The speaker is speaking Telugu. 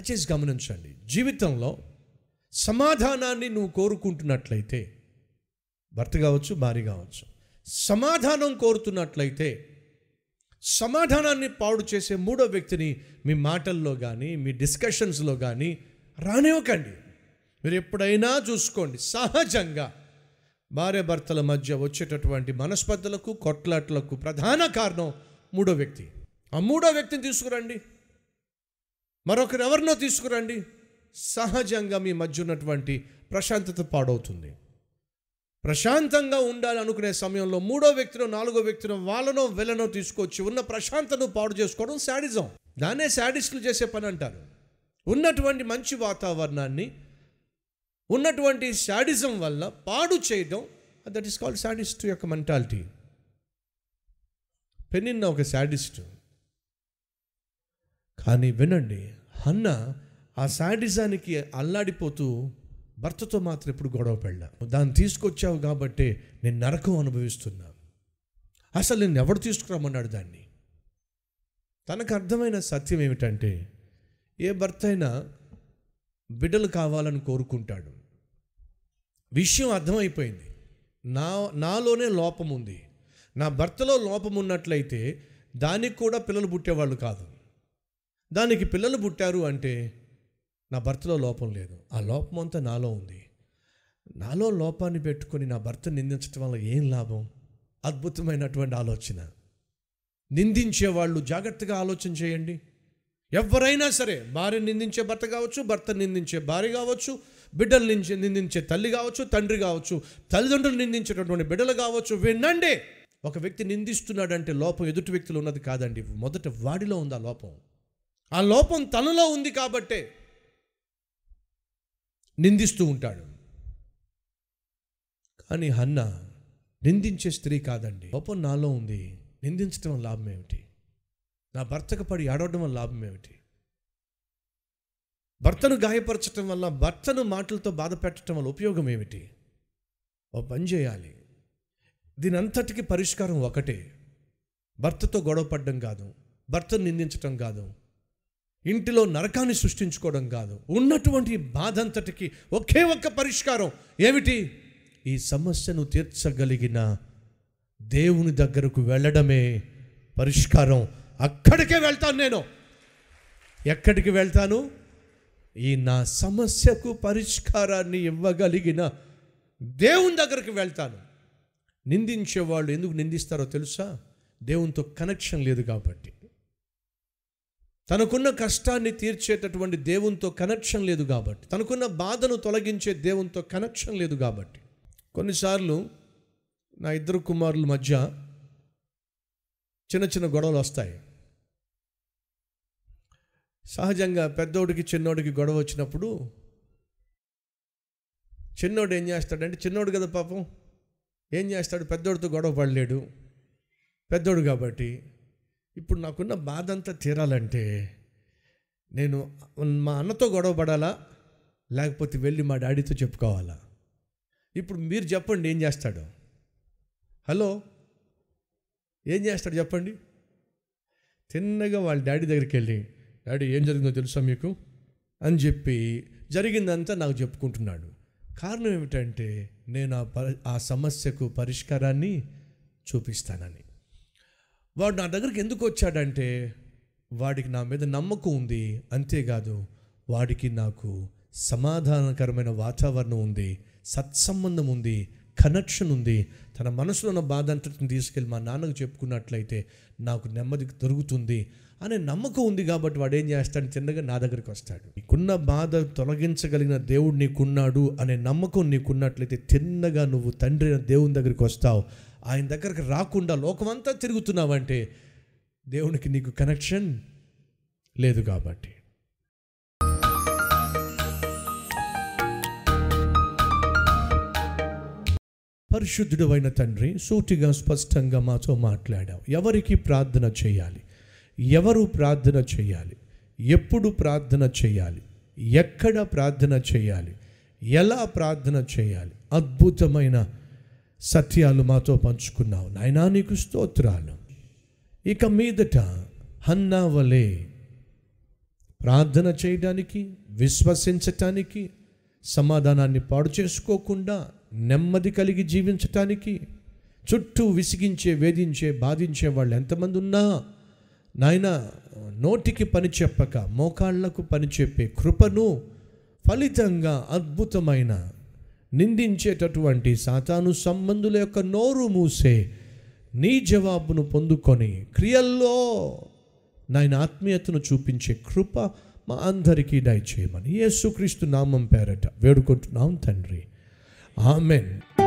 దయచేసి గమనించండి. జీవితంలో సమాధానాన్ని నువ్వు కోరుకుంటున్నట్లయితే భర్త కావచ్చు భార్య కావచ్చు సమాధానం కోరుతున్నట్లయితే సమాధానాన్ని పాడు చేసే మూడో వ్యక్తిని మీ మాటల్లో కానీ మీ డిస్కషన్స్లో కానీ రానివ్వకండి. మీరు ఎప్పుడైనా చూసుకోండి. సహజంగా భార్య భర్తల మధ్య వచ్చేటటువంటి మనస్పర్ధలకు కొట్లాట్లకు ప్రధాన కారణం మూడో వ్యక్తి. ఆ మూడో వ్యక్తిని తీసుకురండి. మరొకరు ఎవరినో తీసుకురండి. సహజంగా మీ మధ్య ఉన్నటువంటి ప్రశాంతత పాడవుతుంది. ప్రశాంతంగా ఉండాలి అనుకునే సమయంలో మూడో వ్యక్తినో నాలుగో వ్యక్తినో వాళ్ళనో వెళ్ళనో తీసుకొచ్చి ఉన్న ప్రశాంతను పాడు చేసుకోవడం శాడిజం. దాన్నే శాడిస్టులు చేసే పని అంటారు. ఉన్నటువంటి మంచి వాతావరణాన్ని ఉన్నటువంటి శాడిజం వల్ల పాడు చేయడం దట్ ఈస్ కాల్డ్ శాడిస్ట్ యొక్క మెంటాలిటీ పెన్నిన్న ఒక శాడిస్టు కానీ వినండి హన్న ఆ శాడిజానికి అల్లాడిపోతూ భర్తతో మాత్రం ఎప్పుడు గొడవ పెళ్ళా దాన్ని తీసుకొచ్చావు కాబట్టి నేను నరకం అనుభవిస్తున్నా. అసలు నేను ఎవడు తీసుకురామన్నాడు దాన్ని? తనకు అర్థమైన సత్యం ఏమిటంటే ఏ భర్త అయినా బిడ్డలు కావాలని కోరుకుంటాడు. విషయం అర్థమైపోయింది. నా నాలోనే లోపం ఉంది నా భర్తలో లోపం ఉన్నట్లయితే దానికి కూడా పిల్లలు పుట్టేవాళ్ళు కాదు. దానికి పిల్లలు పుట్టారు అంటే నా భర్తలో లోపం లేదు. ఆ లోపం అంతా నాలో ఉంది. నాలో లోపాన్ని పెట్టుకొని నా భర్త నిందించడం వల్ల ఏం లాభం? అద్భుతమైనటువంటి ఆలోచన. నిందించే వాళ్ళు జాగ్రత్తగా ఆలోచన చేయండి. ఎవరైనా సరే భార్య నిందించే భర్త కావచ్చు భర్త నిందించే భార్య కావచ్చు బిడ్డలు నించే నిందించే తల్లి కావచ్చు తండ్రి కావచ్చు తల్లిదండ్రులు నిందించేటటువంటి బిడ్డలు కావచ్చు వినండి! ఒక వ్యక్తి నిందిస్తున్నాడంటే లోపం ఎదుటి వ్యక్తులు ఉన్నది కాదండి. మొదట వాడిలో ఉంది ఆ లోపం. ఆ లోపం తనలో ఉంది కాబట్టే నిందిస్తూ ఉంటాడు. కానీ హన్న నిందించే స్త్రీ కాదండి. లోపం నాలో ఉంది. నిందించడం లాభం ఏమిటి? నా భర్తకు పడి ఆడవడం వల్ల లాభం ఏమిటి? భర్తను గాయపరచడం వల్ల భర్తను మాటలతో బాధ పెట్టడం వల్ల ఉపయోగం ఏమిటి? ఓ పని చేయాలి. దీని అంతటికి పరిష్కారం ఒకటే. భర్తతో గొడవ పడడం కాదు. భర్తను నిందించటం కాదు. ఇంటిలో నరకాన్ని సృష్టించుకోవడం కాదు. ఉన్నటువంటి బాధ అంతటికి ఒకే ఒక్క పరిష్కారం ఏమిటి? ఈ సమస్యను తీర్చగలిగిన దేవుని దగ్గరకు వెళ్ళడమే పరిష్కారం. అక్కడికే వెళ్తాను నేను. ఎక్కడికి వెళ్తాను? ఈ నా సమస్యకు పరిష్కారాన్ని ఇవ్వగలిగిన దేవుని దగ్గరికి వెళ్తాను. నిందించే వాళ్ళు ఎందుకు నిందిస్తారో తెలుసా? దేవునితో కనెక్షన్ లేదు కాబట్టి. తనకున్న కష్టాన్ని తీర్చేటటువంటి దేవునితో కనెక్షన్ లేదు కాబట్టి. తనకున్న బాధను తొలగించే దేవునితో కనెక్షన్ లేదు కాబట్టి. కొన్నిసార్లు నా ఇద్దరు కుమారుల మధ్య చిన్న చిన్న గొడవలు వస్తాయి. సహజంగా పెద్దోడికి చిన్నోడికి గొడవ వచ్చినప్పుడు చిన్నోడు ఏం చేస్తాడంటే చిన్నోడు కదా పాపం ఏం చేస్తాడు? పెద్దోడితో గొడవ పడలేడు పెద్దోడు కాబట్టి ఇప్పుడు నాకున్న బాధ అంతా తీరాలంటే నేను మా అన్నతో గొడవ పడాలా? లేకపోతే వెళ్ళి మా డాడీతో చెప్పుకోవాలా? ఇప్పుడు మీరు చెప్పండి ఏం చేస్తాడు. హలో? ఏం చేస్తాడు చెప్పండి? తిన్నగా వాళ్ళ డాడీ దగ్గరికి వెళ్ళి డాడీ ఏం జరిగిందో తెలుసా మీకు? అని చెప్పి జరిగిందంతా నాకు చెప్పుకుంటున్నాడు. కారణం ఏమిటంటే నేను ఆ పరి ఆ సమస్యకు పరిష్కారాన్ని చూపిస్తానని. వాడు నా దగ్గరికి ఎందుకు వచ్చాడంటే వాడికి నా మీద నమ్మకం ఉంది. అంతేకాదు వాడికి నాకు సమాధానకరమైన వాతావరణం ఉంది సత్సంబంధం ఉంది కనెక్షన్ ఉంది. తన మనసులో ఉన్న బాధ అంతటిని తీసుకెళ్ళి మా నాన్నకు చెప్పుకున్నట్లయితే నాకు నెమ్మది దొరుకుతుంది అనే నమ్మకం ఉంది కాబట్టి వాడు ఏం చేస్తాడు? చిన్నగా నా దగ్గరికి వస్తాడు. నీకున్న బాధ తొలగించగలిగిన దేవుడు నీకున్నాడు అనే నమ్మకం నీకున్నట్లయితే తిన్నగా నువ్వు తండ్రి దేవుని దగ్గరికి వస్తావు. ఆయన దగ్గరికి రాకుండా లోకమంతా తిరుగుతున్నావంటే దేవునికి నీకు కనెక్షన్ లేదు కాబట్టి. పరిశుద్ధుడు అయిన తండ్రి సూటిగా స్పష్టంగా మాతో మాట్లాడావు. ఎవరికి ప్రార్థన చేయాలి? ఎవరు ప్రార్థన చేయాలి? ఎప్పుడు ప్రార్థన చేయాలి? ఎక్కడ ప్రార్థన చేయాలి? ఎలా ప్రార్థన చేయాలి? అద్భుతమైన సత్యాలు మాతో పంచుకున్నావు. నాయనా నీకు స్తోత్రాలు. ఇక మీదట హన్నా వలే ప్రార్థన చేయడానికి విశ్వసించటానికి సమాధానాన్ని పాడు చేసుకోకుండా నెమ్మది కలిగి జీవించటానికి చుట్టూ విసిగించే వేధించే బాధించే వాళ్ళు ఎంతమంది ఉన్నా నాయన నోటికి పని చెప్పక మోకాళ్ళకు పని చెప్పే కృపను ఫలితంగా అద్భుతమైన నిందించేటటువంటి సాతాను సంబంధుల యొక్క నోరు మూసే నీ జవాబును పొందుకొని క్రియల్లో నాయన ఆత్మీయతను చూపించే కృప మా అందరికీ దయచేయమని యేసుక్రీస్తు నామం పేరట వేడుకుంటున్నాం తండ్రి. ఆమెన్.